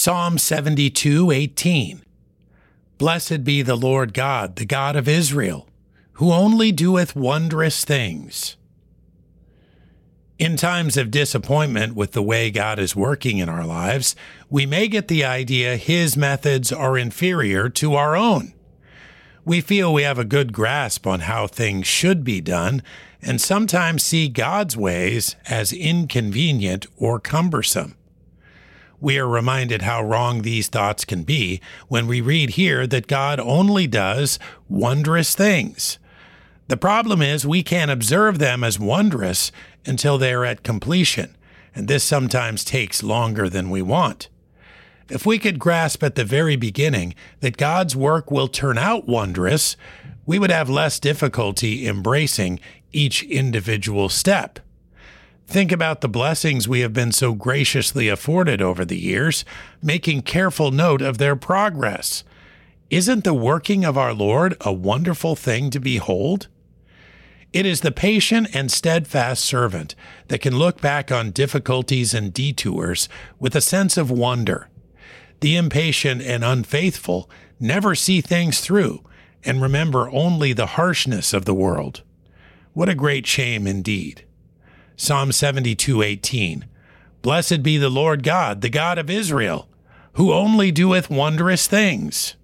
Psalm 72 18. Blessed be the Lord God, the God of Israel, who only doeth wondrous things. In times of disappointment with the way God is working in our lives, we may get the idea His methods are inferior to our own. We feel we have a good grasp on how things should be done, and sometimes see God's ways as inconvenient or cumbersome. We are reminded how wrong these thoughts can be when we read here that God only does wondrous things. The problem is we can't observe them as wondrous until they are at completion, and this sometimes takes longer than we want. If we could grasp at the very beginning that God's work will turn out wondrous, we would have less difficulty embracing each individual step. Think about the blessings we have been so graciously afforded over the years, making careful note of their progress. Isn't the working of our Lord a wonderful thing to behold? It is the patient and steadfast servant that can look back on difficulties and detours with a sense of wonder. The impatient and unfaithful never see things through and remember only the harshness of the world. What a great shame indeed. Psalm 72:18 Blessed be the Lord God, the God of Israel, who only doeth wondrous things.